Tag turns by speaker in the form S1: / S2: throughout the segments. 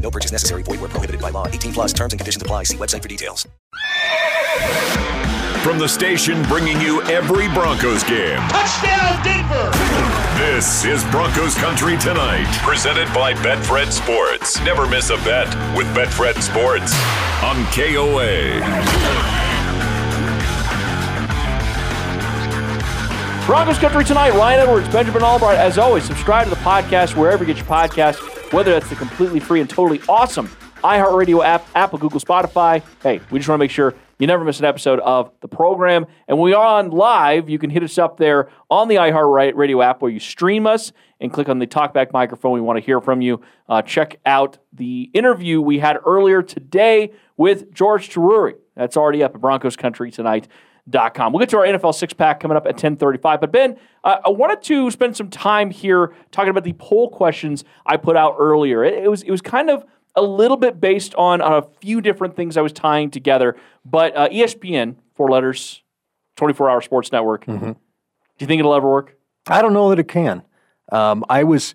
S1: No purchase necessary. Void where prohibited by law. 18 plus terms and conditions apply. See website for details.
S2: From the station bringing you every Broncos game.
S3: Touchdown, Denver!
S2: This is Broncos Country Tonight, presented by Betfred Sports. Never miss a bet with Betfred Sports on KOA.
S4: Broncos Country tonight. Ryan Edwards, Benjamin Albright. As always, subscribe to the podcast wherever you get your podcast, whether that's the completely free and totally awesome iHeartRadio app, Apple, Google, Spotify. Hey, we just want to make sure you never miss an episode of the program. And when we are on live, you can hit us up there on the iHeartRadio app where you stream us and click on the talkback microphone. We want to hear from you. Uh, check out the interview we had earlier today with George Taruri. That's already up at Broncos Country tonight. Com. We'll get to our NFL six pack coming up at 10:35. But Ben, uh, I wanted to spend some time here talking about the poll questions I put out earlier. It, it was it was kind of a little bit based on a few different things I was tying together. But uh, ESPN, four letters, 24 hour sports network.
S5: Mm-hmm.
S4: Do you think it'll ever work?
S5: I don't know that it can. Um, I was,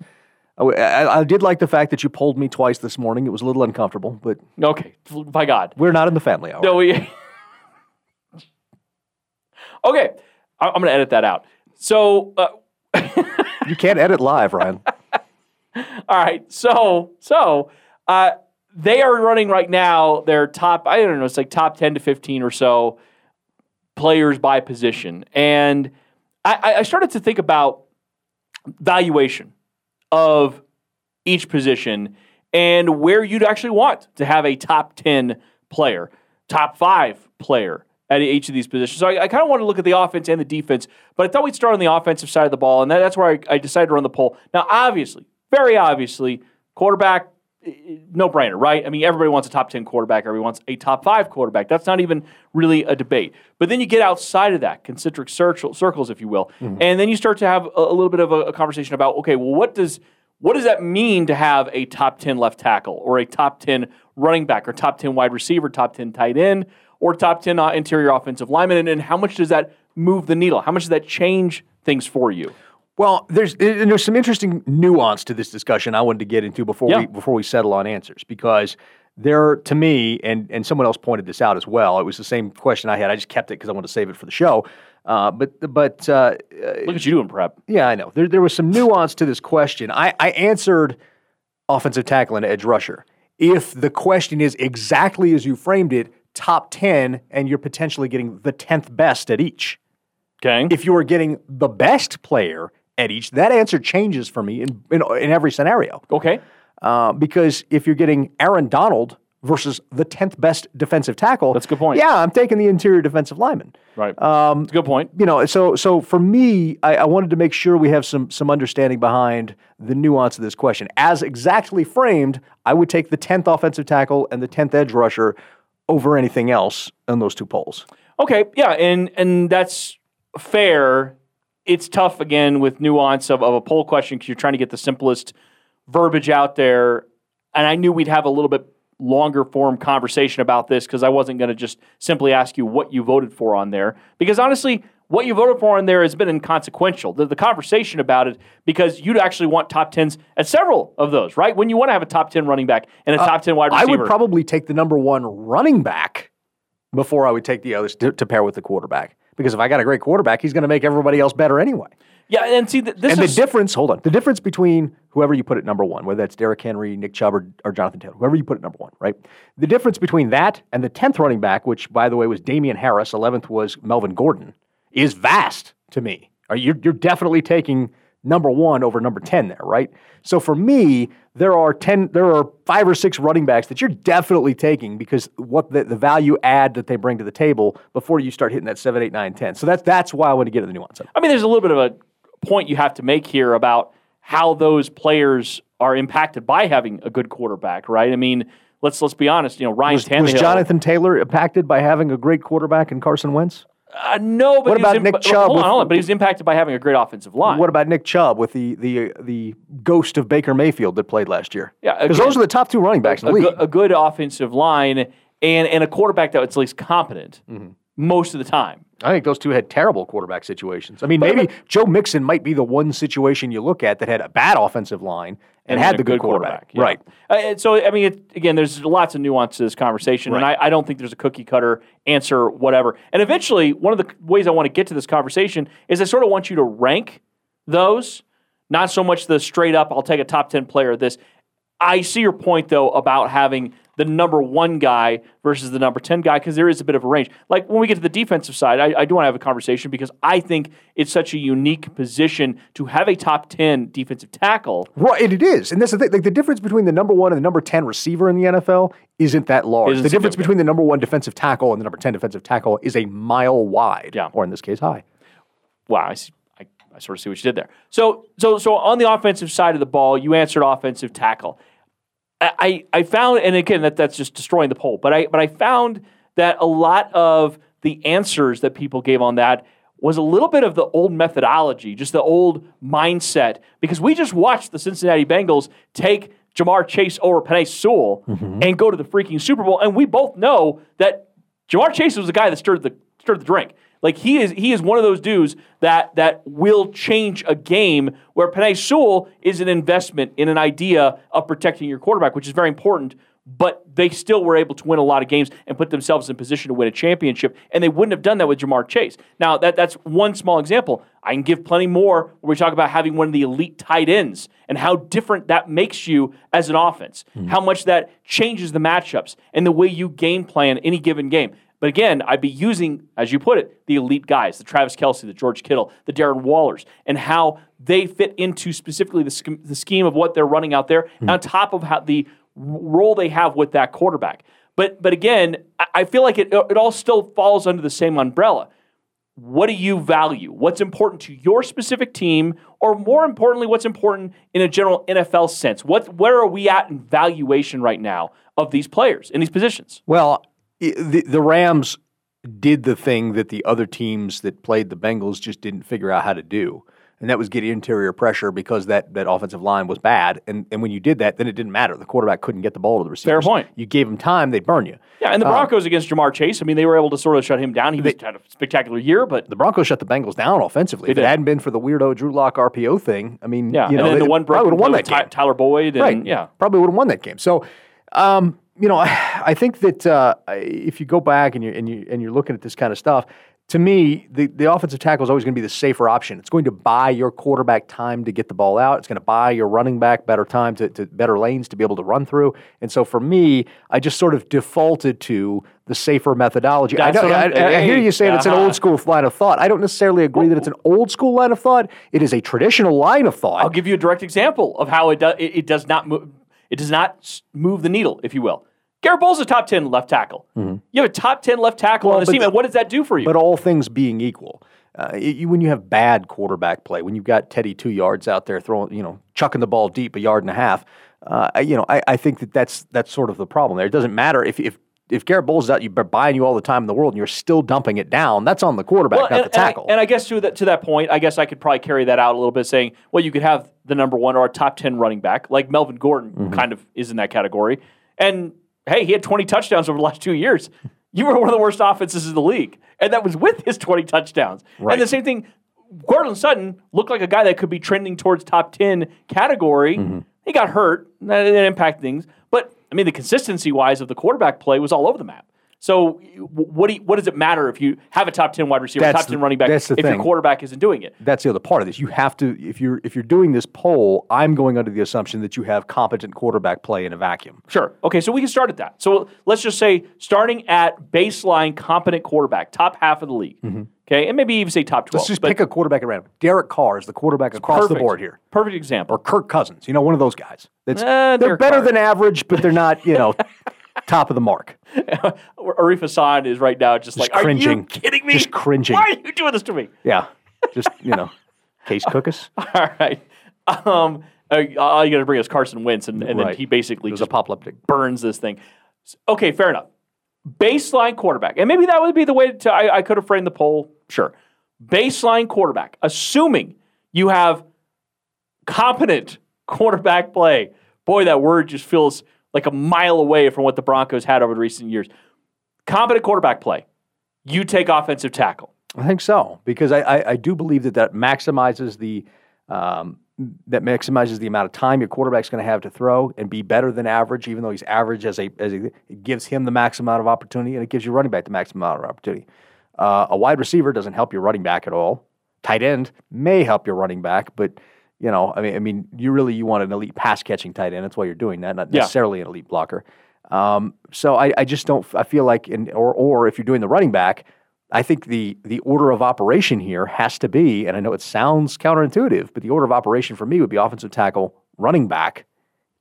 S5: I, I did like the fact that you pulled me twice this morning. It was a little uncomfortable, but
S4: Okay, by God.
S5: we're not in the family hour.
S4: No, we. Okay, I- I'm going to edit that out. So, uh,
S5: You can't edit live, Ryan.
S4: All right. So, so uh, they are running right now their top, I don't know, it's like top 10 to 15 or so players by position. And I, I started to think about valuation of each position and where you'd actually want to have a top 10 player, top five player at each of these positions. So I, I kind of want to look at the offense and the defense, but I thought we'd start on the offensive side of the ball, and that, that's where I, I decided to run the poll. Now, obviously, very obviously, quarterback, eh, eh, no brainer, right? I mean, everybody wants a top 10 quarterback, everybody wants a top five quarterback. That's not even really a debate. But then you get outside of that, concentric circle, circles, if you will, mm-hmm. and then you start to have a, a little bit of a, a conversation about, okay, well, what does what does that mean to have a top 10 left tackle or a top 10 running back or top 10 wide receiver, top 10 tight end, or top 10 uh, interior offensive lineman? And, and how much does that move the needle? How much does that change things for you?
S5: Well, there's and there's some interesting nuance to this discussion I wanted to get into before
S4: Yeah.
S5: we before we settle on answers because there to me and and someone else pointed this out as well. It was the same question I had. I just kept it because I wanted to save it for the show. Uh, but but uh,
S4: Look at you doing prep.
S5: yeah, I know there there was some nuance to this question. I, I answered offensive tackle and edge rusher. If the question is exactly as you framed it, top ten, and you're potentially getting the tenth best at each.
S4: Okay.
S5: If you are getting the best player at each, that answer changes for me in, in, in every scenario.
S4: okay.
S5: Uh, because if you're getting Aaron Donald versus the 10th best defensive tackle,
S4: That's a good point.
S5: Yeah, I'm taking the interior defensive lineman.
S4: Right. Um, That's a good point.
S5: You know, so so for me, I, I wanted to make sure we have some some understanding behind the nuance of this question. As exactly framed, I would take the 10th offensive tackle and the 10th edge rusher over anything else on those two polls.
S4: Okay, yeah, and and that's fair. It's tough again with nuance of, of a poll question because you're trying to get the simplest verbiage out there. And I knew we'd have a little bit longer form conversation about this because I wasn't going to just simply ask you what you voted for on there. Because honestly, what you voted for in there has been inconsequential. The, the conversation about it, because you'd actually want top tens at several of those, right? When you want to have a top 10 running back and a top 10 wide
S5: Uh, I would probably take the number one running back before I would take the others to, to pair with the quarterback. Because if I got a great quarterback, he's going to make everybody else better anyway.
S4: yeah, and see, th- this
S5: and
S4: is.
S5: the difference, hold on, the difference between whoever you put at number one, whether that's Derrick Henry, Nick Chubb, or, or Jonathan Taylor, whoever you put at number one, right? The difference between that and the 10th running back, which by the way was Damien Harris, 11th was Melvin Gordon, is vast to me. Are you, you're definitely taking number one over number 10 there, right? So for me, there are 10, there are five or six running backs that you're definitely taking because what the, the value add that they bring to the table before you start hitting that 7, 8, 9, 10. So that's, that's why I want to get at the nuance of.
S4: I mean, there's a little bit of a point you have to make here about how those players are impacted by having a good quarterback, right? I mean, let's let's be honest. You know, Ryan
S5: Was,
S4: Tannehill.
S5: was Jonathan Taylor impacted by having a great quarterback in Carson Wentz?
S4: Uh, no, but
S5: What about Nick
S4: but-
S5: Chubb
S4: Hold on, hold on, but he was impacted by having a great offensive line.
S5: What about Nick Chubb with the the the ghost of Baker Mayfield that played last year?
S4: Yeah,
S5: because those are the top two running backs in
S4: a,
S5: league.
S4: good, a good offensive line and and a quarterback that was at least competent
S5: Mm-hmm.
S4: Most of the time.
S5: I think those two had terrible quarterback situations. I mean, maybe Joe Mixon might be the one situation you look at that had a bad offensive line and, had the
S4: a
S5: good quarterback.
S4: yeah.
S5: Right.
S4: Uh, so, I mean, it, again, there's lots of nuance to this conversation, and I, I don't think there's a cookie cutter answer, whatever. And eventually, one of the ways I want to get to this conversation is I sort of want you to rank those, not so much the straight up, I'll take a top 10 player this. I see your point, though, about having the number one guy versus the number 10 guy because there is a bit of a range. Like when we get to the defensive side, I, I do want to have a conversation because I think it's such a unique position to have a top 10 defensive tackle.
S5: Right, and it is, and that's the thing. Like the difference between the number one and the number ten receiver in the NFL isn't that large.
S4: Isn't
S5: the difference between the number one defensive tackle and the number ten defensive tackle is a mile wide.
S4: Yeah.
S5: or in this case, high.
S4: Wow, I, see, I, I sort of see what you did there. So, so, so on the offensive side of the ball, you answered offensive tackle. I, I found, and again, that that's just destroying the poll. But I, but I found that a lot of the answers that people gave on that was a little bit of the old methodology, just the old mindset, because we just watched the Cincinnati Bengals take Ja'Marr Chase over Penei Sewell mm-hmm. and go to the freaking Super Bowl, and we both know that Ja'Marr Chase was the guy that stirred the stirred the drink. Like he is he is one of those dudes that that will change a game where Penei Sewell is an investment in an idea of protecting your quarterback, which is very important. But they still were able to win a lot of games and put themselves in position to win a championship, and they wouldn't have done that with Ja'Marr Chase. Now that that's one small example. I can give plenty more where we talk about having one of the elite tight ends and how different that makes you as an offense, hmm. how much that changes the matchups and the way you game plan any given game. But again, I'd be using, as you put it, the elite guys, the Travis Kelce, the George Kittle, the Darren Wallers, and how they fit into specifically the, sch- the scheme of what they're running out there, hmm. on top of how the role they have with that quarterback. But but again, I, feel like it it all still falls under the same umbrella. What do you value? What's important to your specific team, or more importantly, what's important in a general NFL sense? What where are we at in valuation right now of these players in these positions?
S5: Well, the, the Rams did the thing that the other teams that played the Bengals just didn't figure out how to do. And that was get interior pressure because that, that offensive line was bad. And, and when you did that, then it didn't matter. The quarterback couldn't get the ball to the receiver.
S4: Fair point.
S5: You gave them time, they'd burn you.
S4: Yeah, and the Broncos against Ja'Marr Chase. I mean, they were able to sort of shut him down. He was had a spectacular year, but
S5: The Broncos shut the Bengals down offensively. If it hadn't been for the weirdo Drew Lock RPO thing, I mean,
S4: yeah,
S5: you know,
S4: and then
S5: they
S4: the one
S5: probably would have won that game.
S4: Tyler Boyd, and
S5: right.
S4: yeah,
S5: probably would have won that game. So, um, you know, I, I think that uh, if you go back and you and you and you're looking at this kind of stuff, to me, the, the offensive tackle is always going to be the safer option. It's going to buy your quarterback time to get the ball out. It's going to buy your running back better time to, to better lanes to be able to run through. And so for me, I just sort of defaulted to the safer methodology. I, know, I, I- I hear you saying it's an
S4: uh-huh.
S5: old school line of thought. I don't necessarily agree that it's an old school line of thought. It is a traditional line of thought.
S4: I'll give you a direct example of how it does. It, it does not move. It does not move the needle, if you will. Garett Bolles is a top ten left tackle. You have a top ten left tackle on the
S5: Mm-hmm.
S4: team, and what does that do for you?
S5: But all things being equal, uh, y- you, when you have bad quarterback play, when you've got Teddy two yards out there throwing, you know, chucking the ball deep a yard and a half, uh, I- you know, I, I think that that's that's sort of the problem there. It doesn't matter if if if Garett Bolles is out, you're buying you all the time in the world, and you're still dumping it down. That's on the quarterback,
S4: Well,
S5: not
S4: and,
S5: the tackle.
S4: And I, and I guess to that to that point, I guess I could probably carry that out a little bit, saying, well, you could have the number one or a top ten running back, like Melvin Gordon,
S5: Mm-hmm.
S4: kind of is in that category. And hey, he had 20 touchdowns over the last two years. You were one of the worst offenses in the league, and that was with his 20 touchdowns.
S5: Right.
S4: And the same thing, Gordon Sutton looked like a guy that could be trending towards top 10 category.
S5: Mm-hmm.
S4: He got hurt, that, that impacted things. I mean, the consistency wise of the quarterback play was all over the map. So, what do you, what does it matter if you have a top ten wide receiver,
S5: That's
S4: top ten
S5: the-
S4: running back, if your quarterback isn't doing it?
S5: that's the other part of this. You have to if you're if you're doing this poll, I'm going under the assumption that you have competent quarterback play in a vacuum.
S4: Sure. Okay, so we can start at that. So let's just say starting at baseline competent quarterback, top half of the league. Mm-hmm. Okay, and maybe even say top twelve.
S5: Mm-hmm. Let's just pick a quarterback at random. Derek Carr is the quarterback across the board here.
S4: Perfect example.
S5: or Kirk Cousins. You know, one of those guys. That's
S4: Eh,
S5: they're better
S4: Carr.
S5: than average, but they're not, you know, top of the mark.
S4: Arif Hassan is right now just, like, are
S5: cringing.
S4: you kidding me?
S5: Just cringing.
S4: Why are you doing this to me?
S5: Yeah, just you know, case cookus.
S4: All right. Um, uh, all you got to bring is Carson Wentz, and, and then he basically just
S5: apocalyptic.
S4: burns this thing. Okay, fair enough. Baseline quarterback, and maybe that would be the way to. I, I could have framed the poll. Sure, baseline quarterback, assuming you have competent quarterback play. Boy, that word just feels like a mile away from what the Broncos had over the recent years. Competent quarterback play. You take offensive tackle.
S5: I think so because I, I, I do believe that that maximizes the um, that maximizes the amount of time your quarterback's going to have to throw and be better than average, even though he's average as a as a, it gives him the maximum amount of opportunity and it gives your running back the maximum amount of opportunity. Uh, a wide receiver doesn't help your running back at all. Tight end may help your running back, but you know, I mean, I mean, you really you want an elite pass catching tight end. That's why you're doing that, not
S4: Yeah.
S5: necessarily an elite blocker. Um, so I, I just don't. I feel like, in, or or if you're doing the running back, I think the the order of operation here has to be, and I know it sounds counterintuitive, but the order of operation for me would be offensive tackle, running back,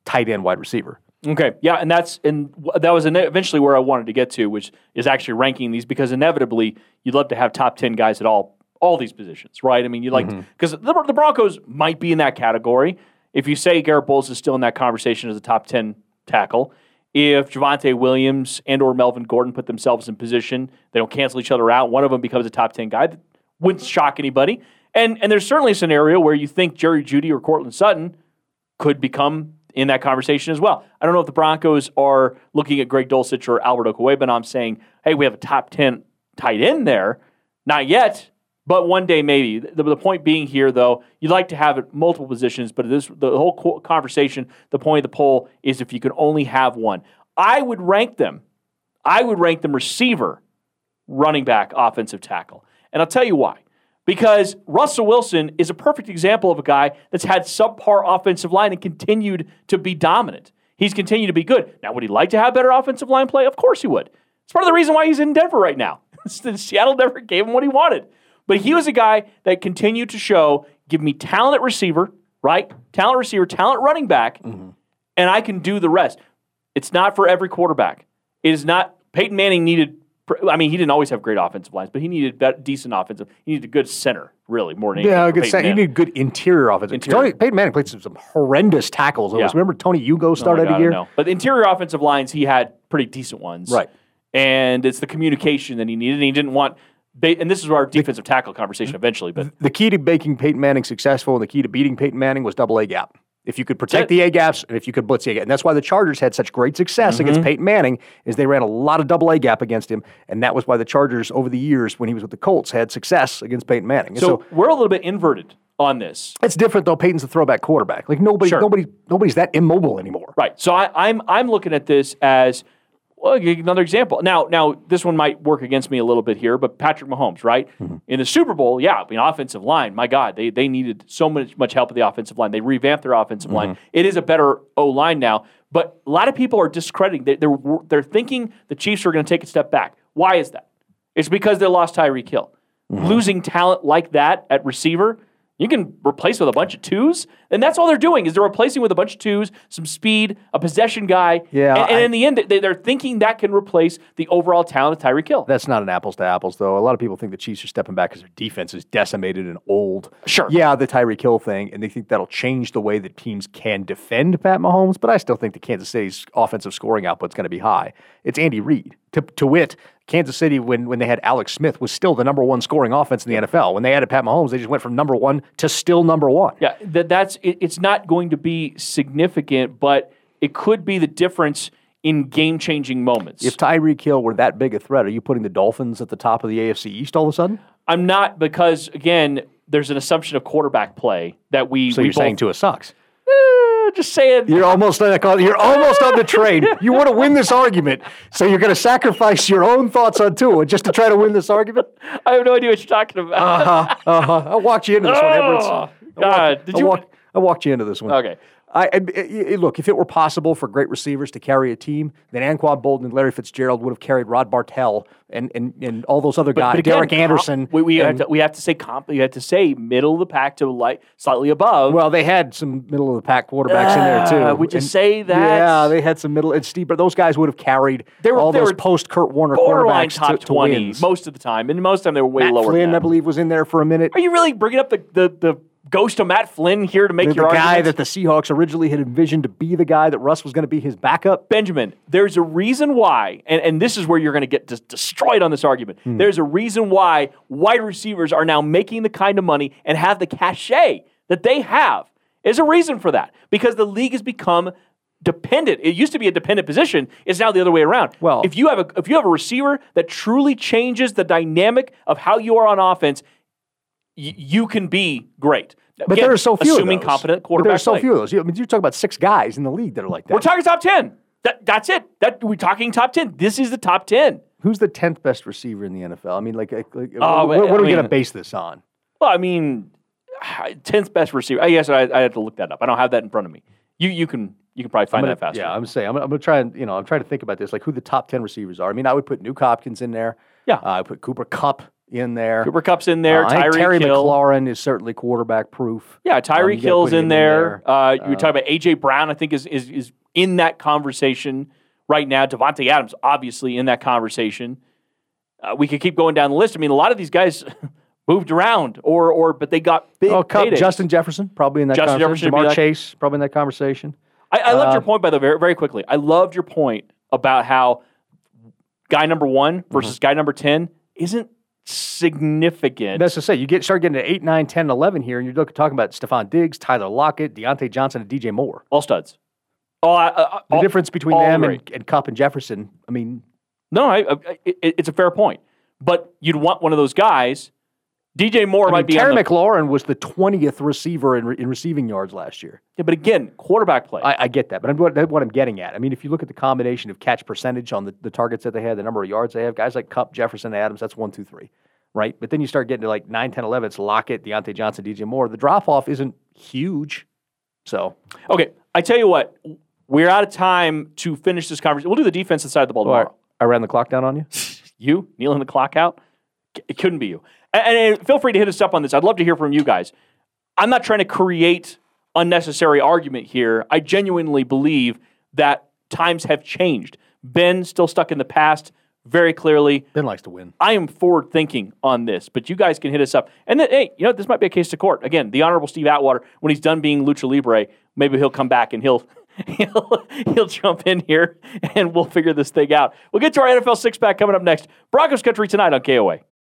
S5: tight end, wide receiver.
S4: Okay, yeah, and that's and that was eventually where I wanted to get to, which is actually ranking these because inevitably you'd love to have top ten guys at all all these positions, right? I mean, you'd like mm-hmm. because the, the Broncos might be in that category. If you say Garett Bolles is still in that conversation as a top ten tackle, if Javonte Williams and or Melvin Gordon put themselves in position, they don't cancel each other out. One of them becomes a top ten guy. That wouldn't shock anybody. And and there's certainly a scenario where you think Jerry Jeudy or Courtland Sutton could become in that conversation as well. I don't know if the Broncos are looking at Greg Dulcich or Albert Okwue, but I'm saying, "Hey, we have a top ten tight end there." Not yet, but one day maybe. The, the point being here, though, you'd like to have it multiple positions, but this the whole conversation, the point of the poll is if you can only have one. I would rank them. I would rank them receiver, running back, offensive tackle, and I'll tell you why because Russell Wilson is a perfect example of a guy that's had subpar offensive line and continued to be dominant. He's continued to be good. Now, would he like to have better offensive line play? Of course he would. It's part of the reason why he's in Denver right now. Seattle never gave him what he wanted. But he was a guy that continued to show, give me talent at receiver, right? Talent receiver, talent running back, mm-hmm. and I can do the rest. It's not for every quarterback. It is not. Peyton Manning needed. I mean, he didn't always have great offensive lines, but he needed bet- decent offensive. He needed a good center, really, more than anything.
S5: Yeah,
S4: for
S5: good.
S4: Peyton
S5: Sen- you need good interior offensive.
S4: Interior.
S5: Tony, Peyton Manning played some, some horrendous tackles.
S4: Yeah.
S5: Remember Tony Hugo
S4: Oh
S5: started
S4: God,
S5: a year.
S4: But the interior offensive lines, he had pretty decent ones.
S5: Right.
S4: And it's the communication that he needed. And he didn't want, and this is our defensive tackle conversation eventually, but
S5: The key to making Peyton Manning successful and the key to beating Peyton Manning was double A gap. If you could protect the A gaps and if you could blitz the A gap. And that's why the Chargers had such great success against
S4: Mm-hmm.
S5: Peyton Manning is they ran a lot of double A gap against him. And that was why the Chargers over the years when he was with the Colts had success against Peyton Manning.
S4: So,
S5: so,
S4: we're a little bit inverted on this.
S5: it's different though. Peyton's a throwback quarterback. Like nobody
S4: Sure.
S5: nobody nobody's that immobile anymore.
S4: Right. So I, I'm I'm looking at this as another example. Now, now this one might work against me a little bit here, but Patrick Mahomes, right? Mm-hmm. In the Super Bowl, yeah, I mean, offensive line, my God, they they needed so much much help with the offensive line. They revamped their offensive line. Mm-hmm. It is a better O line now, but a lot of people are discrediting. They, they're they're thinking the Chiefs are going to take a step back. Why is that? It's because they lost Tyreek Hill. Mm-hmm. Losing talent like that at receiver, you can replace with a bunch of twos, and that's all they're doing is they're replacing with a bunch of twos, some speed, a possession guy.
S5: Yeah,
S4: and, and
S5: I-
S4: in the end, they, they're thinking that can replace the overall talent of Tyreek Hill.
S5: That's not an apples to apples, though. A lot of people think the Chiefs are stepping back because their defense is decimated and old.
S4: Sure.
S5: Yeah, the Tyreek Hill thing, and they think that'll change the way that teams can defend Pat Mahomes, but I still think the Kansas City's offensive scoring output's going to be high. It's Andy Reid. To, to wit, Kansas City, when, when they had Alex Smith, was still the number one scoring offense in the NFL. When they added Pat Mahomes, they just went from number one to still number one.
S4: Yeah, that, that's it, it's not going to be significant, but it could be the difference in game changing moments.
S5: If Tyreek Hill were that big a threat, are you putting the Dolphins at the top of the AFC East all of a sudden?
S4: I'm not because again, there's an assumption of quarterback play that we.
S5: So
S4: we
S5: you're saying
S4: both-
S5: Tua sucks.
S4: Eh, just saying.
S5: You're almost on the, you're almost on the train. You want to win this argument, so you're going to sacrifice your own thoughts on Tua just to try to win this argument.
S4: I have no idea what you're talking about.
S5: Uh-huh, uh-huh. I walked you into this one, Edwards.
S4: Oh, God,
S5: walked,
S4: did
S5: I
S4: you-
S5: walked- I walked you into this one.
S4: Okay.
S5: I, I- I- look. If it were possible for great receivers to carry a team, then Anquan Boldin and Larry Fitzgerald would have carried Rod Bartell and and, and all those other guys.
S4: But again,
S5: Derek Anderson.
S4: we, we, have to, we have to say comp. We have to say middle of the pack to like slightly above.
S5: Well, they had some middle of the pack quarterbacks in there too.
S4: Ah, we just
S5: And-
S4: say that?
S5: Yeah, they had some middle and Steve, but those guys would have carried
S4: They were-
S5: all
S4: they
S5: those post Kurt Warner quarterbacks
S4: top
S5: to, to
S4: twenty
S5: wins.
S4: most of the time, and most of the time they were way
S5: Matt
S4: lower.
S5: Flynn, I believe, was in there for a minute.
S4: Are you really bringing up the, the the ghost of Matt Flynn here to make
S5: the
S4: your
S5: guy
S4: arguments?
S5: that the Seahawks originally had envisioned to be the guy that Russ was going to be his backup.
S4: Benjamin, there's a reason why, and, and this is where you're going to get des- destroyed on this argument.
S5: Hmm.
S4: There's a reason why wide receivers are now making the kind of money and have the cachet that they have. There's a reason for that because the league has become dependent. It used to be a dependent position. It's now the other way around.
S5: Well-
S4: if you have a if you have a receiver that truly changes the dynamic of how you are on offense, y- you can be great.
S5: But
S4: Again,
S5: there are so few
S4: assuming
S5: of those.
S4: competent
S5: But
S4: quarterback.
S5: there are so
S4: play.
S5: few of those. You- I mean, you talk about six guys in the league that are like that.
S4: We're talking top ten. That, that's it. That we're talking top ten. This is the top ten.
S5: Who's the tenth best receiver in the NFL? I mean, like, like,
S4: Oh,
S5: what, what are we going to base this on?
S4: Well, I mean, tenth best receiver. I guess I, I have to look that up. I don't have that in front of me. You you can you can probably find
S5: gonna-
S4: that faster.
S5: Yeah, I'm saying I'm, gonna- I'm going to try and you know I'm trying to think about this, like who the top ten receivers are. I mean, I would put Nuk Hopkins in there.
S4: Yeah.
S5: uh, I put Cooper Kupp in there.
S4: Cooper Kupp's in there.
S5: Uh,
S4: Tyreek
S5: Terry
S4: Hill.
S5: McLaurin is certainly quarterback proof.
S4: Yeah,
S5: Um,
S4: Tyreek
S5: gotta
S4: Hill's
S5: put him
S4: in
S5: in
S4: there.
S5: there.
S4: Uh, you were talking about AJ Brown. I think is is is in that conversation right now. Davante Adams obviously in that conversation. Uh, we could keep going down the list. I mean, a lot of these guys moved around, or or but they got big.
S5: Oh,
S4: Kupp.
S5: Justin Jefferson probably in that
S4: Justin
S5: conversation.
S4: Jefferson
S5: Ja'Marr
S4: like-
S5: Chase probably in that conversation.
S4: I, I loved your
S5: Uh,
S4: point, by the way, very, very quickly. I loved your point about how guy number one
S5: Mm-hmm.
S4: versus guy number 10 isn't significant.
S5: That's to say, you get start getting to 8, 9, 10, 11 here, and you're talking about Stefon Diggs, Tyler Lockett, Diontae Johnson, and DJ Moore.
S4: all studs. Oh, I, I,
S5: The
S4: all-
S5: difference between
S4: all
S5: them and, and Kupp and Jefferson, I mean,
S4: No, I, I, it, it's a fair point. But you'd want one of those guys. DJ Moore
S5: I
S4: might
S5: mean
S4: be
S5: Terry
S4: the,
S5: McLaurin was the 20th receiver in, re- in receiving yards last year.
S4: Yeah, but again, quarterback play.
S5: I, I get that, but I'm, what, that's what I'm getting at. I mean, if you look at the combination of catch percentage on the, the targets that they had, the number of yards they have, guys like Kupp, Jefferson, Adams, that's one, two, three, right? But then you start getting to like 9, 10, 11, it's Lockett, Diontae Johnson, DJ Moore. The drop off isn't huge. So,
S4: okay, I tell you what, we're out of time to finish this conversation. We'll do the defensive side of the ball
S5: right.
S4: tomorrow.
S5: I ran the clock down on you.
S4: You kneeling the clock out? It couldn't be you. And, and feel free to hit us up on this. I'd love to hear from you guys. I'm not trying to create unnecessary argument here. I genuinely believe that times have changed. Ben still stuck in the past very clearly.
S5: Ben likes to win.
S4: I am forward thinking on this, but you guys can hit us up. And then, hey, you know, this might be a case to court. Again, the Honorable Steve Atwater, when he's done being Lucha Libre, maybe he'll come back and he'll he'll he'll jump in here and we'll figure this thing out. We'll get to our NFL six pack coming up next. Broncos country tonight on KOA.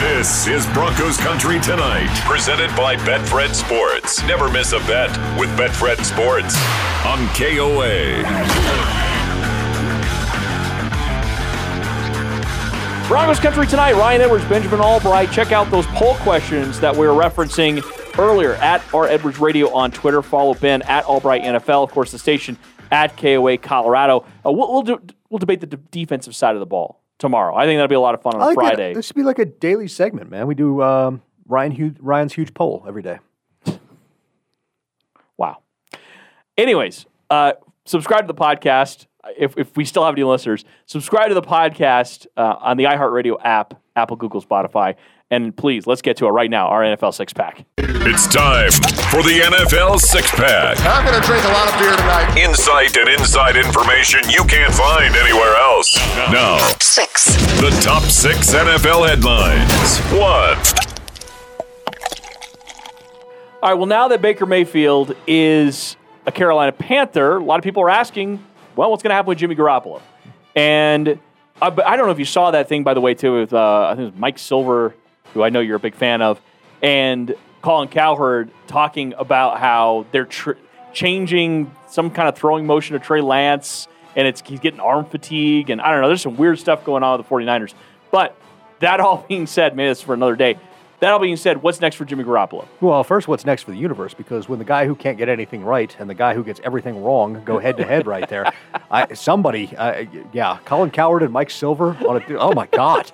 S2: This is Broncos Country Tonight, presented by Betfred Sports. Never miss a bet with Betfred Sports on KOA.
S4: Broncos country tonight. Ryan Edwards, Benjamin Albright. Check out those poll questions that we were referencing earlier at our Edwards Radio on Twitter. Follow Ben at Albright NFL. Of course, the station at KOA Colorado. Uh, we'll we'll, do, we'll debate the d- defensive side of the ball tomorrow. I think that'll be a lot of fun on
S5: like that.
S4: Friday.
S5: This should be like a daily segment, man. We do um, Ryan Hu- Ryan's huge poll every day.
S4: Wow. Anyways, uh, subscribe to the podcast. If, if we still have any listeners, subscribe to the podcast uh, on the iHeartRadio app, Apple, Google, Spotify. And please, let's get to it right now. Our NFL six pack.
S2: It's time for the NFL Six Pack.
S6: I'm going to drink a lot of beer tonight.
S2: Insight and inside information you can't find anywhere else. Now,
S3: Six.
S2: the top six NFL headlines. One.
S4: All right. Well, now that Baker Mayfield is a Carolina Panther, a lot of people are asking, well, what's going to happen with Jimmy Garoppolo? And Uh, but I don't know if you saw that thing, by the way, too, with uh, I think it was Mike Silver, who I know you're a big fan of, and Colin Cowherd talking about how they're tr- changing some kind of throwing motion to Trey Lance, and it's he's getting arm fatigue, and I don't know. There's some weird stuff going on with the 49ers. But that all being said, maybe that's for another day. That all being said, what's next for Jimmy Garoppolo?
S5: Well, first, what's next for the universe? Because when the guy who can't get anything right and the guy who gets everything wrong go head to head right there, I, somebody, uh, yeah, Colin Cowherd and Mike Silver on a, oh my God.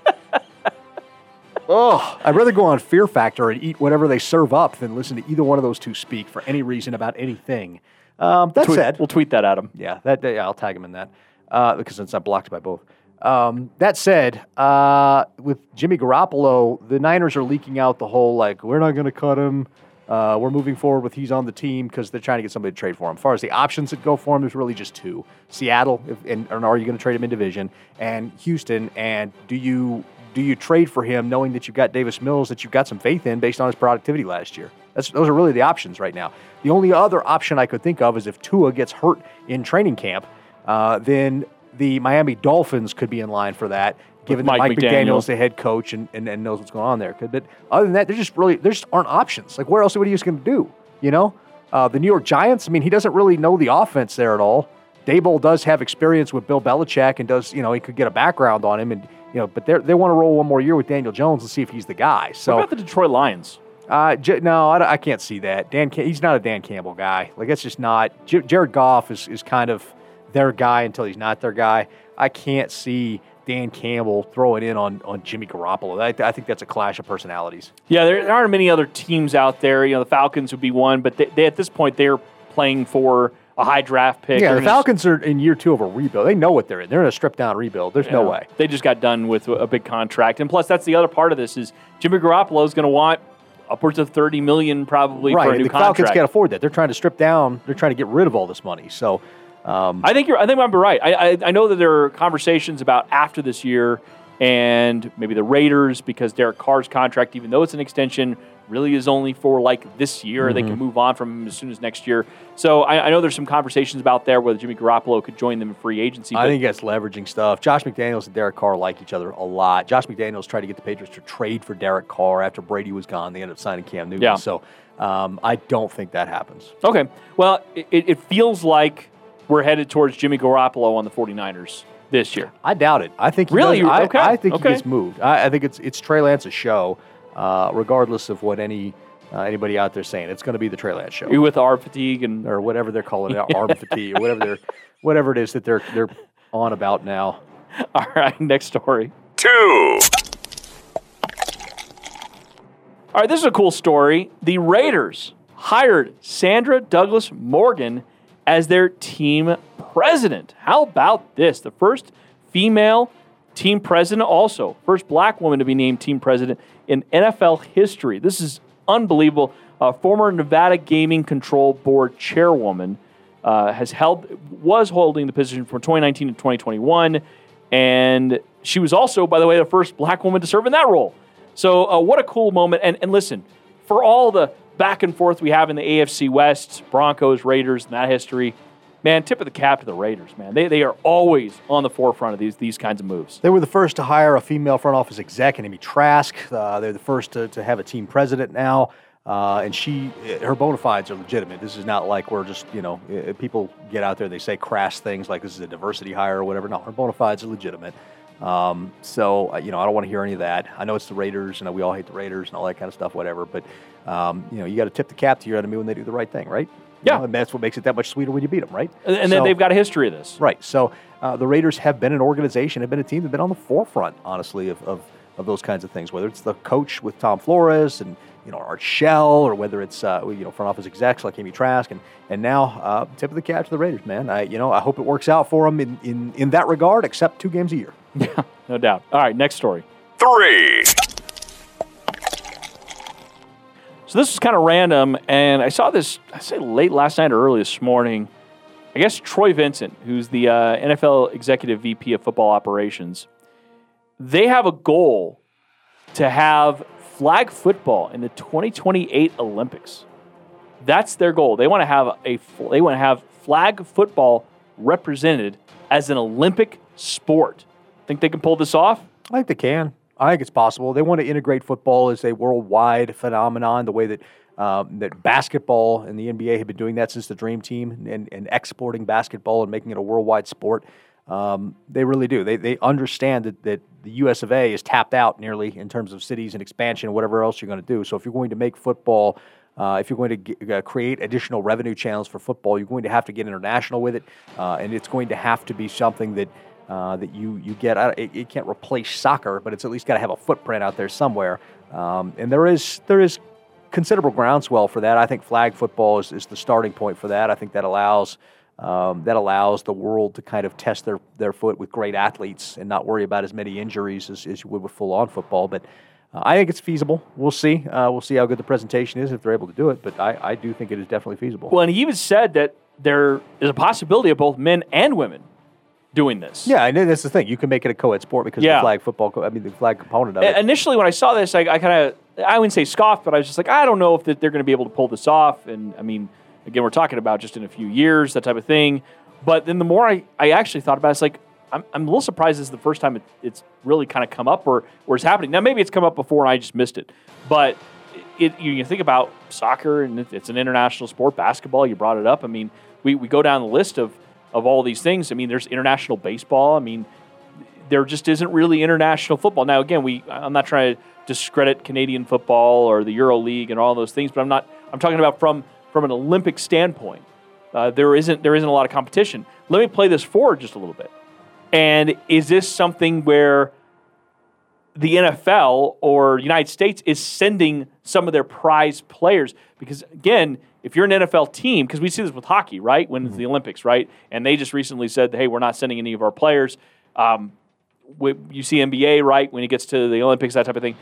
S5: Oh, I'd rather go on Fear Factor and eat whatever they serve up than listen to either one of those two speak for any reason about anything. Um, that
S4: Tweet-
S5: said,
S4: we'll tweet that at him.
S5: Yeah, that yeah, I'll tag him in that uh, because it's not blocked by both. Um, that said, uh, with Jimmy Garoppolo, the Niners are leaking out the whole like we're not going to cut him. Uh, we're moving forward with he's on the team because they're trying to get somebody to trade for him. As far as the options that go for him, there's really just two: Seattle, if, and, and are you going to trade him in division, and Houston. And do you do you trade for him knowing that you've got Davis Mills that you've got some faith in based on his productivity last year? That's, those are really the options right now. The only other option I could think of is if Tua gets hurt in training camp, uh, then the Miami Dolphins could be in line for that, given
S4: Mike
S5: that Mike
S4: McDaniel.
S5: McDaniel's the head coach and, and, and knows what's going on there. But other than that, there just really there just aren't options. Like where else what are you going to do? You know, uh, the New York Giants. I mean, he doesn't really know the offense there at all. Daboll does have experience with Bill Belichick and does you know he could get a background on him and you know, but they they want to roll one more year with Daniel Jones and see if he's the guy. So
S4: what about the Detroit Lions?
S5: uh, J- no, I, I can't see that. Dan, he's not a Dan Campbell guy. Like that's just not. J- Jared Goff is, is kind of their guy until he's not their guy. I can't see Dan Campbell throwing in on on Jimmy Garoppolo. I, I think that's a clash of personalities.
S4: Yeah, there, there aren't many other teams out there. You know, the Falcons would be one, but they, they at this point they're playing for a high draft pick.
S5: yeah, the Falcons are in year two of a rebuild. They know what they're in. They're in a stripped down rebuild. There's no way.
S4: They just got done with a big contract, and plus that's the other part of this is Jimmy Garoppolo is going to want upwards of thirty million probably
S5: right.
S4: for a new
S5: the Falcons can't afford that. They're trying to strip down. They're trying to get rid of all this money. So. Um,
S4: I think you're. I think I'm right. I, I I know that there are conversations about after this year and maybe the Raiders because Derek Carr's contract, even though it's an extension, really is only for like this year. They
S5: Mm-hmm.
S4: can move on from him as soon as next year. So I, I know there's some conversations about there whether Jimmy Garoppolo could join them in free agency.
S5: I think that's leveraging stuff. Josh McDaniels and Derek Carr like each other a lot. Josh McDaniels tried to get the Patriots to trade for Derek Carr after Brady was gone. They ended up signing Cam Newton.
S4: Yeah.
S5: So um, I don't think that happens.
S4: Okay. Well, it, it feels like we're headed towards Jimmy Garoppolo on the 49ers this year.
S5: I doubt it. I think he
S4: Really?
S5: does- I,
S4: Okay.
S5: I think
S4: Okay.
S5: he gets moved. I, I think it's it's Trey Lance's show, uh, regardless of what any uh, anybody out there saying. It's going to be the Trey Lance show.
S4: You with arm fatigue and
S5: or whatever they're calling it, arm fatigue, or whatever they're whatever it is that they're they're on about now.
S4: All right, next story.
S2: Two.
S4: All right, this is a cool story. The Raiders hired Sandra Douglass Morgan as their team president. How about this? The first female team president, also first black woman to be named team president in NFL history. This is unbelievable. Uh, former Nevada Gaming Control Board chairwoman uh, has held was holding the position from 2019 to 2021, and she was also, by the way, the first black woman to serve in that role. So, uh, what a cool moment! And, and listen, for all the back and forth we have in the AFC West, Broncos, Raiders, and that history, man, tip of the cap to the Raiders, man. They, they are always on the forefront of these these kinds of moves.
S5: They were the first to hire a female front office exec, Amy Trask. Uh, they're the first to, to have a team president now. Uh, and she, her bona fides are legitimate. This is not like we're just, you know, uh, people get out there, they say crass things like this is a diversity hire or whatever. No, her bona fides are legitimate. Um, so, uh, you know, I don't want to hear any of that. I know it's the Raiders, and we all hate the Raiders and all that kind of stuff, whatever. But, um, you know, you got to tip the cap to your enemy when they do the right thing, right? You
S4: Yeah.
S5: know, and that's what makes it that much sweeter when you beat them, right?
S4: And, and then
S5: So-
S4: they've got a history of this.
S5: Right. So uh, the Raiders have been an organization, have been a team that's been on the forefront, honestly, of, of, of those kinds of things. Whether it's the coach with Tom Flores and you know Art Shell, or whether it's uh, you know front office execs like Amy Trask, and and now uh, tip of the cap to the Raiders, man. I you know I hope it works out for them in, in, in that regard, except two games a year.
S4: Yeah, no doubt. All right, next story.
S2: Three.
S4: So this is kind of random, and I saw this, I say late last night or early this morning. I guess Troy Vincent, who's the uh, NFL Executive VP of Football Operations, they have a goal to have flag football in the 2028 Olympics. That's their goal. They want to have a they want to have flag football represented as an Olympic sport. Think they can pull this off?
S5: I think they can. I think it's possible. They want to integrate football as a worldwide phenomenon, the way that um, that basketball and the NBA have been doing that since the Dream Team and, and exporting basketball and making it a worldwide sport. Um, they really do. They, they understand that, that the US of A is tapped out nearly in terms of cities and expansion and whatever else you're going to do. So if you're going to make football, uh, if you're going to get, uh, create additional revenue channels for football, you're going to have to get international with it, uh, and it's going to have to be something that uh, that you you get. It, it, can't replace soccer, but it's at least got to have a footprint out there somewhere. Um, and there is there is considerable groundswell for that. I think flag football is, is the starting point for that. I think that allows um, that allows the world to kind of test their, their foot with great athletes and not worry about as many injuries as, as you would with full on football. But uh, I think it's feasible. We'll see. Uh, we'll see how good the presentation is if they're able to do it. But I, I do think it is definitely feasible.
S4: Well, and he even said that there is a possibility of both men and women doing this.
S5: Yeah, and that's the thing. You can make it a co-ed sport because yeah. the flag football. Co- I mean, the flag component of it.
S4: Initially, when I saw this, I, I kind of I wouldn't say scoffed, but I was just like, I don't know if they're going to be able to pull this off. And I mean, again, we're talking about just in a few years, that type of thing. But then the more I, I actually thought about it, it's like, I'm, I'm a little surprised this is the first time it, it's really kind of come up or, or it's happening. Now, maybe it's come up before and I just missed it. But it, you, you think about soccer and it's an international sport, basketball, you brought it up. I mean, we, we go down the list of, of all these things. I mean, there's international baseball. I mean, there just isn't really international football. Now, again, we I'm not trying to discredit Canadian football or the Euro League and all those things, but I'm not. I'm talking about from from an Olympic standpoint. Uh, there isn't there isn't a lot of competition. Let me play this forward just a little bit. And is this something where the NFL or United States is sending some of their prize players? Because again, if you're an NFL team, because we see this with hockey, right? When mm-hmm. it's the Olympics, right? And they just recently said, "Hey, we're not sending any of our players." Um, you see NBA, right? When it gets to the Olympics, that type of thing.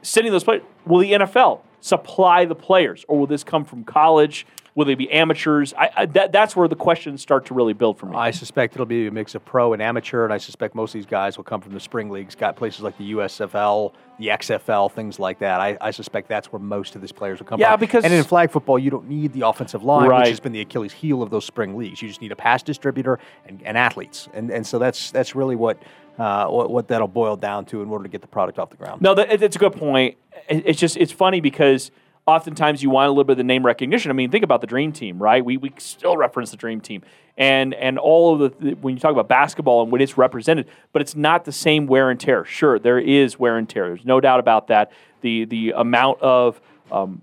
S4: Sending those players, will the NFL supply the players, or will this come from college? Will they be amateurs? I, I, that, that's where the questions start to really build for me.
S5: I suspect it'll be a mix of pro and amateur, and I suspect most of these guys will come from the spring leagues. Got places like the USFL, the XFL, things like that. I, I suspect that's where most of these players will come
S4: yeah,
S5: from.
S4: because
S5: and in flag football, you don't need the offensive line, right. which has been the Achilles heel of those spring leagues. You just need a pass distributor and, and athletes, and and so that's that's really what uh, what, what, that'll boil down to in order to get the product off the ground.
S4: No, that, it's a good point. It's just it's funny because oftentimes you want a little bit of the name recognition. I mean, think about the Dream Team, right? We, we still reference the Dream Team, and and all of the when you talk about basketball and when it's represented, but it's not the same wear and tear. Sure, there is wear and tear. There's no doubt about that. The the amount of um,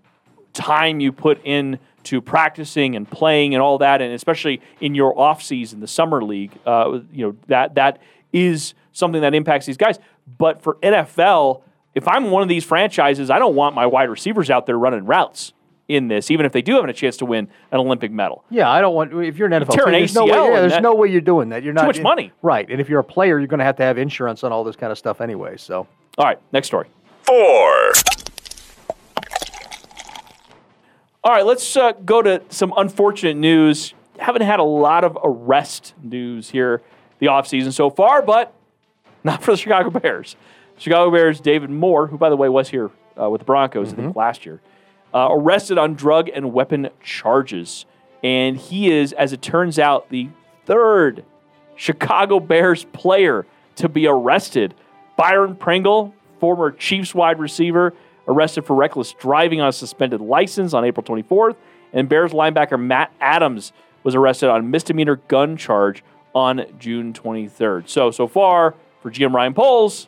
S4: time you put in to practicing and playing and all that, and especially in your off season, the summer league, uh, you know that that is something that impacts these guys. But for NFL if I'm one of these franchises, I don't want my wide receivers out there running routes in this, even if they do have a chance to win an Olympic medal.
S5: Yeah, I don't want. If you're an NFL, team, there's, no way, yeah, there's that, no way you're doing that. You're not
S4: too much money,
S5: right? And if you're a player, you're going to have to have insurance on all this kind of stuff anyway. So,
S4: all right, next story.
S2: Four.
S4: All right, let's uh, go to some unfortunate news. Haven't had a lot of arrest news here the offseason so far, but not for the Chicago Bears. Chicago Bears David Moore, who by the way was here uh, with the Broncos mm-hmm. I think mm-hmm. last year, uh, arrested on drug and weapon charges, and he is, as it turns out, the third Chicago Bears player to be arrested. Byron Pringle, former Chiefs wide receiver, arrested for reckless driving on a suspended license on April 24th, and Bears linebacker Matt Adams was arrested on misdemeanor gun charge on June 23rd. So so far for GM Ryan Poles,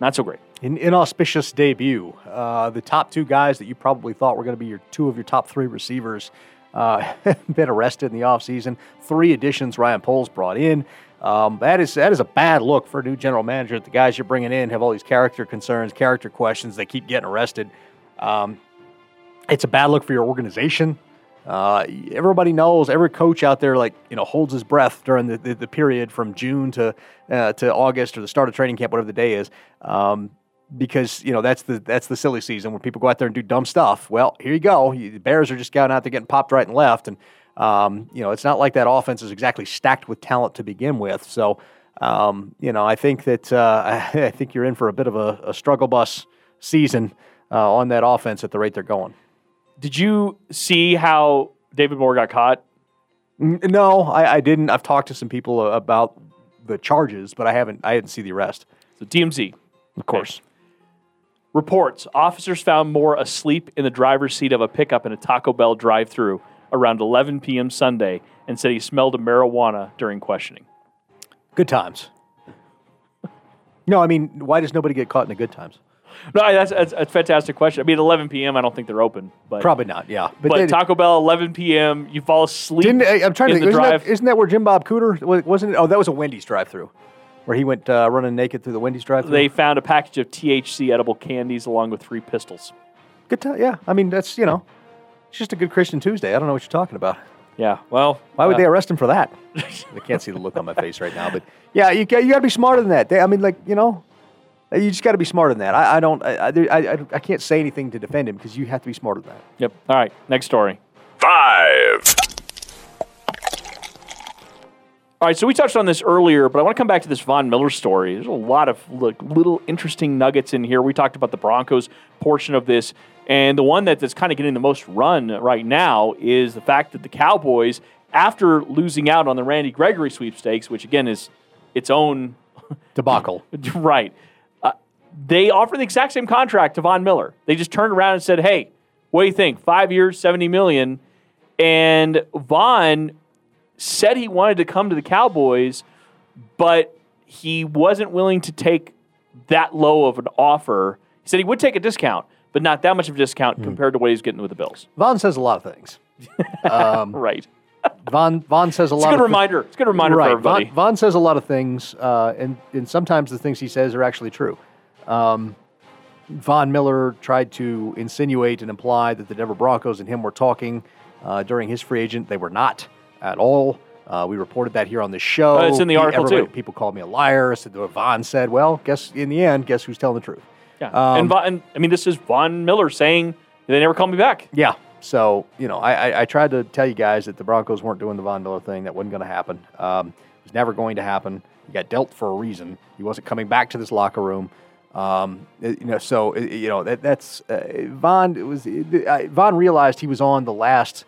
S4: not so great.
S5: An inauspicious debut. Uh, the top two guys that you probably thought were going to be your two of your top three receivers uh, been arrested in the offseason. Three additions Ryan Poles brought in. Um, that is that is a bad look for a new general manager. The guys you're bringing in have all these character concerns, character questions. They keep getting arrested. Um, it's a bad look for your organization. Uh, everybody knows, every coach out there, like you know, holds his breath during the, the, the period from June to uh, to August or the start of training camp, whatever the day is, um, because you know that's the that's the silly season where people go out there and do dumb stuff. Well, here you go. The Bears are just going out there getting popped right and left, and um, you know it's not like that offense is exactly stacked with talent to begin with. So, um, you know, I think that uh, I think you're in for a bit of a, a struggle bus season uh, on that offense at the rate they're going.
S4: Did you see how David Moore got caught?
S5: No, I, I didn't. I've talked to some people about the charges, but I haven't I didn't see the arrest.
S4: So TMZ.
S5: Of course.
S4: Reports officers found Moore asleep in the driver's seat of a pickup in a Taco Bell drive through around 11 p.m. Sunday and said he smelled of marijuana during questioning.
S5: Good times. No, I mean, why does nobody get caught in the good times?
S4: No, that's, that's, that's a fantastic question. I mean, at 11 p.m., I don't think they're open. But
S5: Probably not. Yeah,
S4: But,
S5: they-
S4: Taco Bell, 11 p.m., you fall asleep.
S5: Didn't I- I'm trying to
S4: in
S5: think.
S4: the
S5: Isn't
S4: drive.
S5: that, isn't that where Jim Bob Cooter wa- wasn't it? Oh, that was a Wendy's drive-through, where he went uh, running naked through the Wendy's drive-through.
S4: they found a package of THC edible candies along with three pistols.
S5: good time. Yeah, I mean that's you know, it's just a good Christian Tuesday. I don't know what you're talking about.
S4: Yeah, well,
S5: Why would
S4: uh,
S5: they arrest him for that? I can't see the look on my face right now, but yeah, you got, you got to be smarter than that. They, I mean, like you know, you just got to be smarter than that. I, I don't, I, I, I, I, I can't say anything to defend him because you have to be smarter than that.
S4: Yep. All right, next story.
S2: Five.
S4: All right, so we touched on this earlier, but I want to come back to this Von Miller story. There's a lot of like, little interesting nuggets in here. We talked about the Broncos portion of this, and the one that, that's kind of getting the most run right now is the fact that the Cowboys, after losing out on the Randy Gregory sweepstakes, which again is its own
S5: Debacle.
S4: right, uh, they offered the exact same contract to Von Miller. They just turned around and said, "Hey, what do you think? Five years, seventy million, and Von said he wanted to come to the Cowboys, but he wasn't willing to take that low of an offer. He said he would take a discount, but not that much of a discount
S5: Hmm.
S4: compared to what he's getting with the Bills.
S5: Von says a lot of things. Um,
S4: right.
S5: Von Von says a
S4: It's
S5: lot.
S4: a good reminder. It's a good reminder
S5: right.
S4: for everybody.
S5: Von, Von says a lot of things, uh, and and sometimes the things he says are actually true. Um, Von Miller tried to insinuate and imply that the Denver Broncos and him were talking uh, during his free agent. They were not at all. Uh, we reported that here on the show.
S4: Uh, it's in the article,
S5: everybody-
S4: too.
S5: People called me a liar. I said what Von said. Well, guess in the end, guess who's telling the truth?
S4: Yeah.
S5: Um,
S4: and, Von, and I mean, this is Von Miller saying they never called me back.
S5: Yeah. So, you know, I, I, I tried to tell you guys that the Broncos weren't doing the Von Miller thing. That wasn't going to happen. Um, it was never going to happen. He got dealt for a reason. He wasn't coming back to this locker room. Um, you know, so, it- you know, that, that's uh, Von, it was, uh, Von realized he was on the last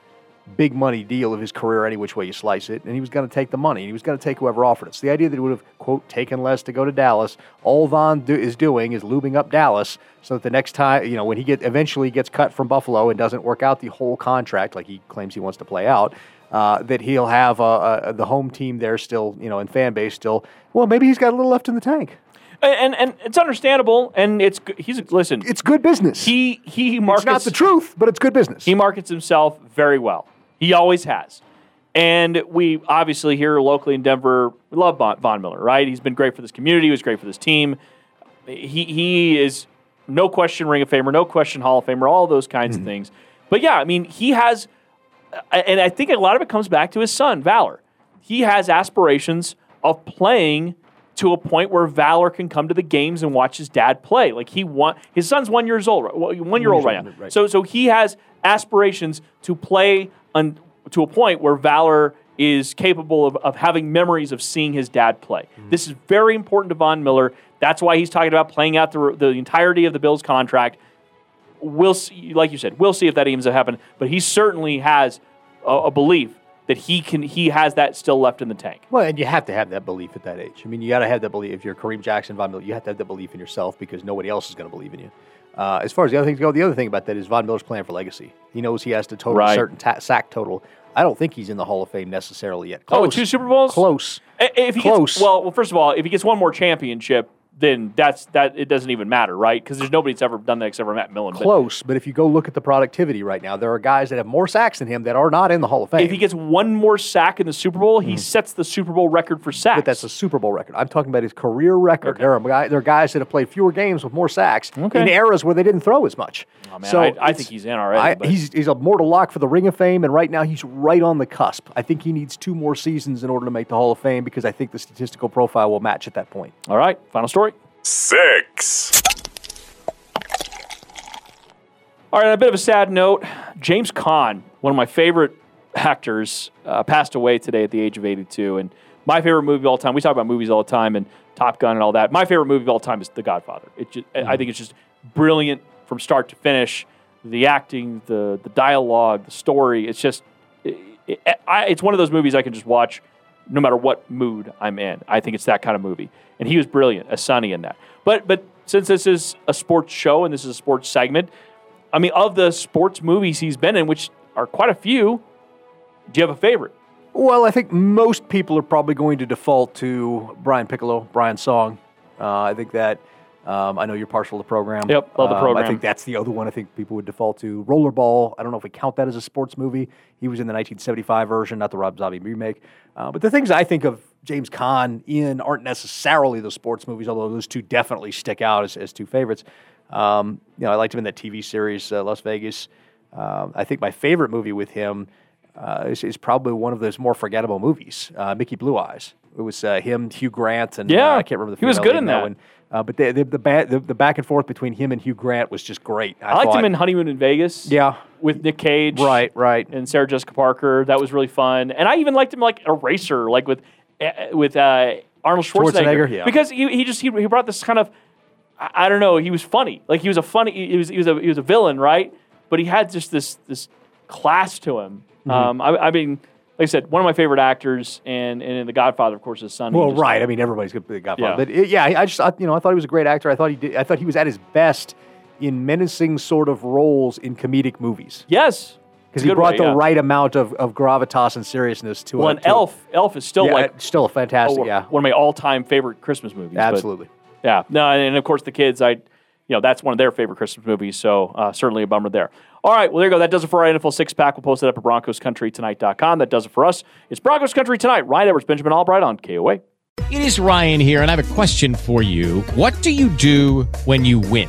S5: big money deal of his career any which way you slice it, and he was going to take the money. He was going to take whoever offered it. So the idea that he would have, quote, taken less to go to Dallas, all Von do, is doing is lubing up Dallas so that the next time, you know, when he get eventually gets cut from Buffalo and doesn't work out the whole contract like he claims he wants to play out, uh, that he'll have uh, uh, the home team there still, you know, and fan base still. Well, maybe he's got a little left in the tank.
S4: And, and it's understandable, and it's he's listen.
S5: It's good business.
S4: He he markets
S5: It's not the truth, but it's good business.
S4: He markets himself very well. He always has. And we obviously here locally in Denver, we love Von, Von Miller, right? He's been great for this community. He was great for this team. He he is no question Ring of Famer, no question Hall of Famer, all those kinds of mm-hmm. things. But yeah, I mean, he has, and I think a lot of it comes back to his son, Valor. He has aspirations of playing to a point where Valor can come to the games and watch his dad play. Like he want his son's one years old, one year old right now.
S5: right.
S4: So so he has aspirations to play un, to a point where Valor is capable of, of having memories of seeing his dad play. This is very important to Von Miller. That's why he's talking about playing out the, the entirety of the Bills contract. We'll see, like you said, we'll see if that ends up happening. But he certainly has a, a belief that he can he has that still left in the tank.
S5: Well, and you have to have that belief at that age. I mean, you got to have that belief. If you're Kareem Jackson, Von Miller, you have to have that belief in yourself because nobody else is going to believe in you. Uh, as far as the other things go, the other thing about that is Von Miller's playing for legacy. He knows he has to total
S4: Right.
S5: a certain ta- sack total. I don't think he's in the Hall of Fame necessarily yet.
S4: Oh,
S5: Close.
S4: two Super Bowls?
S5: Close.
S4: If he
S5: Close.
S4: Gets, well, well, first of all, if he gets one more championship, then that's that. It doesn't even matter, right? Because there's nobody that's ever done that except for Matt Millen.
S5: Close. But if you go look at the productivity right now, there are guys that have more sacks than him that are not in the Hall of Fame.
S4: if he gets one more sack in the Super Bowl, he mm. sets the Super Bowl record for sacks.
S5: But that's a Super Bowl record. I'm talking about his career record. There are guy, there are guys that have played fewer games with more sacks
S4: Okay.
S5: in eras where they didn't throw as much.
S4: Oh, man, I- I think he's in already,
S5: I- he's he's a mortal lock for the Ring of Fame, and right now he's right on the cusp. I think he needs two more seasons in order to make the Hall of Fame because I think the statistical profile will match at that point.
S4: all right. Final story.
S2: Six.
S4: All right, a bit of a sad note. James Caan, one of my favorite actors, uh, passed away today at the age of 82. And my favorite movie of all time. We talk about movies all the time and Top Gun and all that. My favorite movie of all time is The Godfather. It just, I think it's just brilliant from start to finish. The acting, the the dialogue, the story. It's just, it, it, I, it's one of those movies I can just watch no matter what mood I'm in. I think it's that kind of movie, and he was brilliant as Sonny in that. But but since this is a sports show and this is a sports segment, I mean, of the sports movies he's been in, which are quite a few, do you have a favorite?
S5: Well, I think most people are probably going to default to Brian Piccolo, Brian's Song. Uh, I think that um, I know you're partial to the program.
S4: Yep, love the
S5: Um,
S4: program.
S5: I think that's the other one. I think people would default to Rollerball. I don't know if we count that as a sports movie. He was in the 1975 version, not the Rob Zombie remake. Uh, but the things I think of James Caan in aren't necessarily the sports movies, although those two definitely stick out as, as two favorites. Um, you know, I liked him in that TV series, uh, Las Vegas. Um, I think my favorite movie with him uh, is, is probably one of those more forgettable movies, uh, Mickey Blue Eyes. It was uh, him, Hugh Grant, and
S4: Yeah,
S5: uh, I can't remember the
S4: he was good in that.
S5: one. Uh, but the the, the, ba- the the back and forth between him and Hugh Grant was just great.
S4: I, liked
S5: thought.
S4: him in Honeymoon in Vegas.
S5: Yeah.
S4: with Nick Cage.
S5: Right, right.
S4: and Sarah Jessica Parker. That was really fun. And I even liked him like Eraser, like with uh, with uh, Arnold Schwarzenegger,
S5: Schwarzenegger, yeah.
S4: because he, he just he, he brought this kind of I, I don't know. He was funny. Like he was a funny. He was he was a he was a villain, right? But he had just this this class to him.
S5: Mm-hmm.
S4: Um, I, I mean. Like I said, one of my favorite actors, and, and in The Godfather, of course, his son.
S5: Well,
S4: just-
S5: right. I mean, everybody's to be a Godfather.
S4: Yeah.
S5: But it, yeah, I just I, you know I thought he was a great actor. I thought he did. I thought he was at his best in menacing sort of roles in comedic movies
S4: Yes,
S5: because he brought
S4: way,
S5: the
S4: yeah.
S5: right amount of, of gravitas and seriousness to
S4: Well, and
S5: a-
S4: Elf, Elf is still
S5: Yeah,
S4: like
S5: still a fantastic.
S4: oh,
S5: yeah,
S4: one of my all-time favorite Christmas movies. but-
S5: absolutely.
S4: Yeah, no, and of course the kids, I, you know, that's one of their favorite Christmas movies. So uh, certainly a bummer there. All right, well there you go. That does it for our NFL six pack. We'll post it up at BroncosCountryTonight.com. That does it for us. It's Broncos Country Tonight. Ryan Edwards, Benjamin Albright on KOA.
S7: It is Ryan here, and I have a question for you. What do you do when you win?